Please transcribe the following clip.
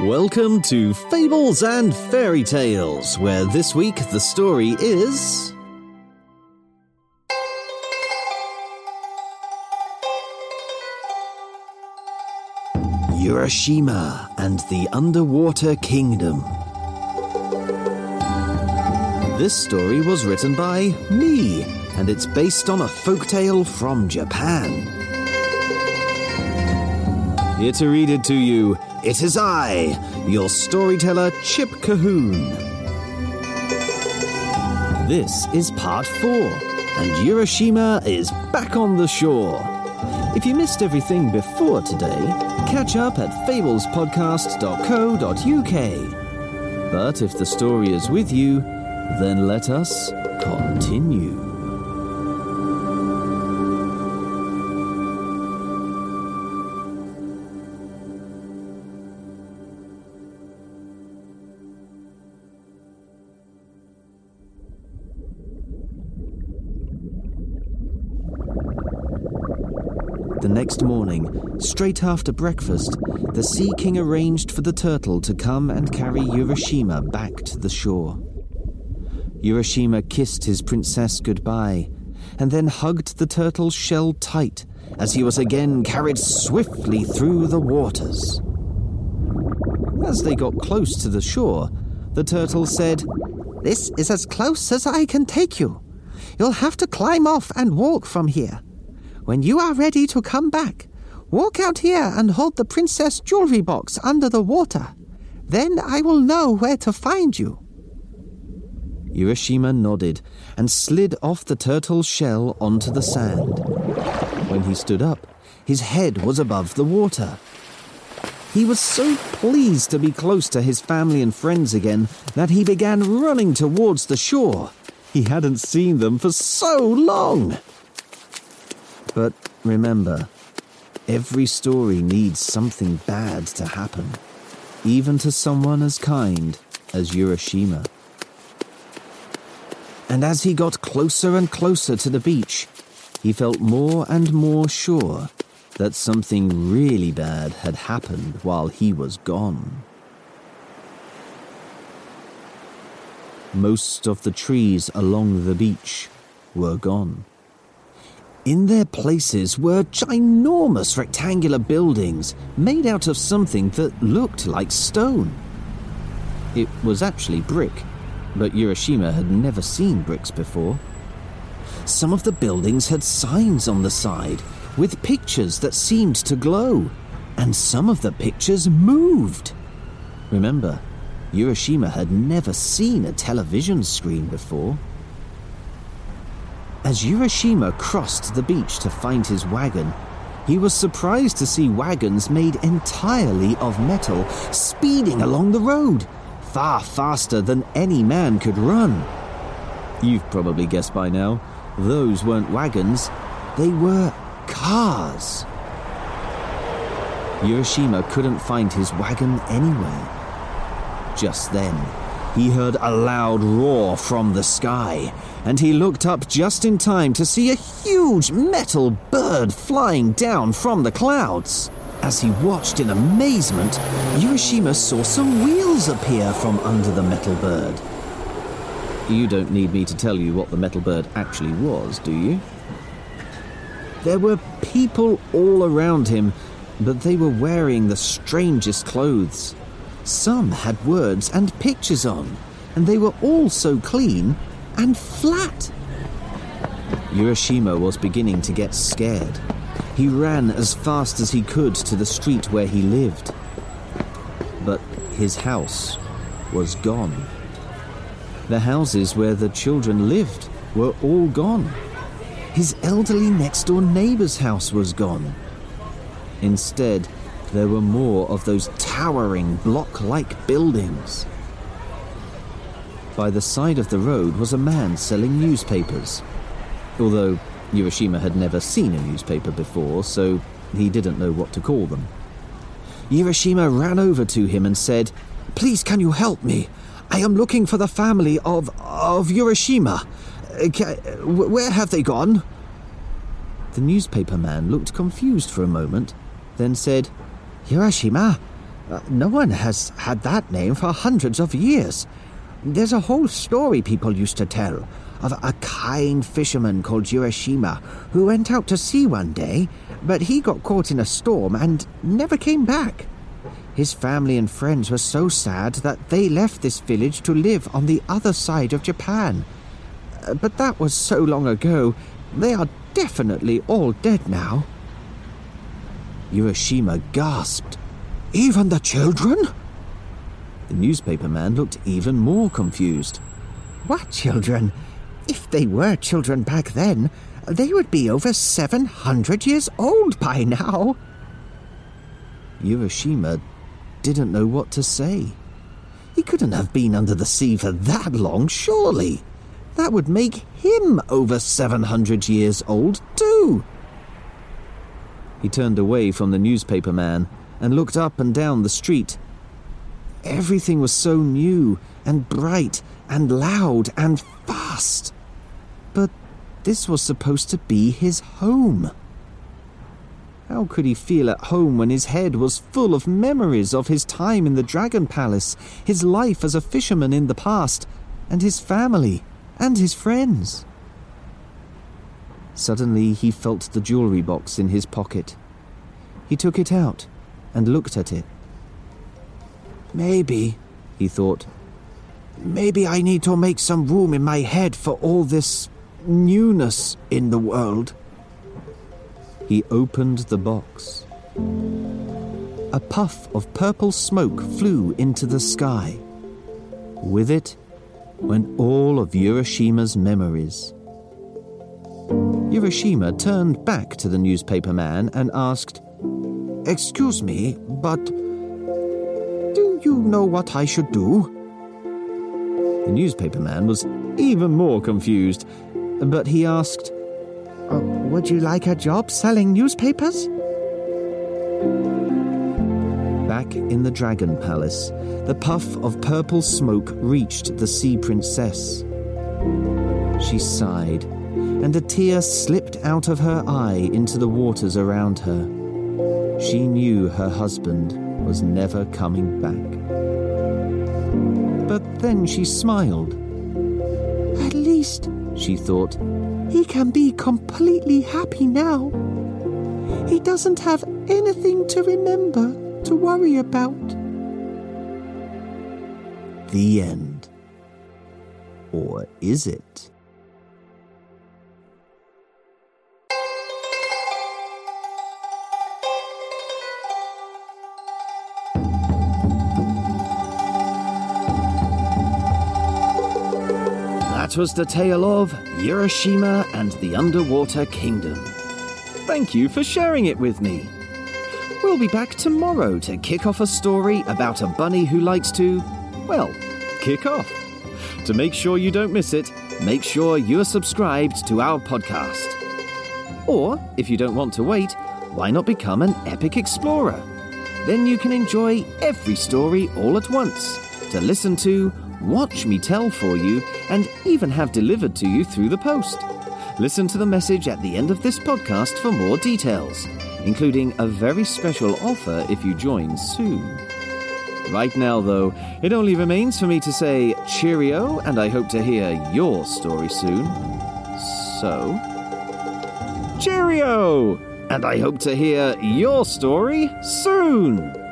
Welcome to Fables and Fairy Tales, where this week the story is. Urashima and the Underwater Kingdom. This story was written by me, and it's based on a folktale from Japan. Here to read it to you, it is I, your storyteller Chip Colquhoun. This is part four, and Urashima is back on the shore. If you missed everything before today, catch up at fablespodcast.co.uk. But if the story is with you, then let us continue. The next morning, straight after breakfast, the Sea King arranged for the turtle to come and carry Urashima back to the shore. Urashima kissed his princess goodbye, and then hugged the turtle's shell tight as he was again carried swiftly through the waters. As they got close to the shore, the turtle said, This is as close as I can take you. You'll have to climb off and walk from here. When you are ready to come back, walk out here and hold the princess jewelry box under the water. Then I will know where to find you. Urashima nodded and slid off the turtle's shell onto the sand. When he stood up, his head was above the water. He was so pleased to be close to his family and friends again that he began running towards the shore. He hadn't seen them for so long. But remember, every story needs something bad to happen, even to someone as kind as Urashima. And as he got closer and closer to the beach, he felt more and more sure that something really bad had happened while he was gone. Most of the trees along the beach were gone. In their places were ginormous rectangular buildings made out of something that looked like stone. It was actually brick, but Urashima had never seen bricks before. Some of the buildings had signs on the side with pictures that seemed to glow, and some of the pictures moved. Remember, Urashima had never seen a television screen before. As Urashima crossed the beach to find his wagon, he was surprised to see wagons made entirely of metal speeding along the road, far faster than any man could run. You've probably guessed by now, those weren't wagons, they were cars. Urashima couldn't find his wagon anywhere. Just then, he heard a loud roar from the sky, and he looked up just in time to see a huge metal bird flying down from the clouds. As he watched in amazement, Urashima saw some wheels appear from under the metal bird. You don't need me to tell you what the metal bird actually was, do you? There were people all around him, but they were wearing the strangest clothes. Some had words and pictures on, and they were all so clean and flat. Urashima was beginning to get scared. He ran as fast as he could to the street where he lived. But his house was gone. The houses where the children lived were all gone. His elderly next door neighbor's house was gone. Instead, there were more of those towering block like buildings. By the side of the road was a man selling newspapers. Although Urashima had never seen a newspaper before, so he didn't know what to call them. Urashima ran over to him and said, Please, can you help me? I am looking for the family of. of Urashima. Uh, where have they gone? The newspaper man looked confused for a moment, then said, Urashima? Uh, no one has had that name for hundreds of years. There's a whole story people used to tell of a kind fisherman called Urashima who went out to sea one day, but he got caught in a storm and never came back. His family and friends were so sad that they left this village to live on the other side of Japan. Uh, But that was so long ago, they are definitely all dead now. Urashima gasped. Even the children? The newspaper man looked even more confused. What children? If they were children back then, they would be over 700 years old by now. Urashima didn't know what to say. He couldn't have been under the sea for that long, surely. That would make him over 700 years old, too. He turned away from the newspaper man and looked up and down the street. Everything was so new and bright and loud and fast. But this was supposed to be his home. How could he feel at home when his head was full of memories of his time in the Dragon Palace, his life as a fisherman in the past, and his family and his friends? Suddenly he felt the jewelry box in his pocket. He took it out and looked at it. Maybe, he thought, maybe I need to make some room in my head for all this newness in the world. He opened the box. A puff of purple smoke flew into the sky. With it went all of Urashima's memories. Urashima turned back to the newspaper man and asked, Excuse me, but do you know what I should do? The newspaper man was even more confused, but he asked, Uh, would you like a job selling newspapers? Back in the Dragon Palace, the puff of purple smoke reached the Sea Princess. She sighed, and a tear slipped out of her eye into the waters around her. She knew her husband was never coming back. But then she smiled. At least, she thought, he can be completely happy now. He doesn't have anything to remember, to worry about. The end. Or is it? Was the tale of Urashima and the Underwater Kingdom. Thank you for sharing it with me. We'll be back tomorrow to kick off a story about a bunny who likes to, well, kick off. To make sure you don't miss it, make sure you're subscribed to our podcast. Or, if you don't want to wait, why not become an epic explorer? Then you can enjoy every story all at once to listen to, watch me tell for you, and even have delivered to you through the post. Listen to the message at the end of this podcast for more details, including a very special offer if you join soon. Right now, though, it only remains for me to say cheerio, and I hope to hear your story soon. So, cheerio! And I hope to hear your story soon!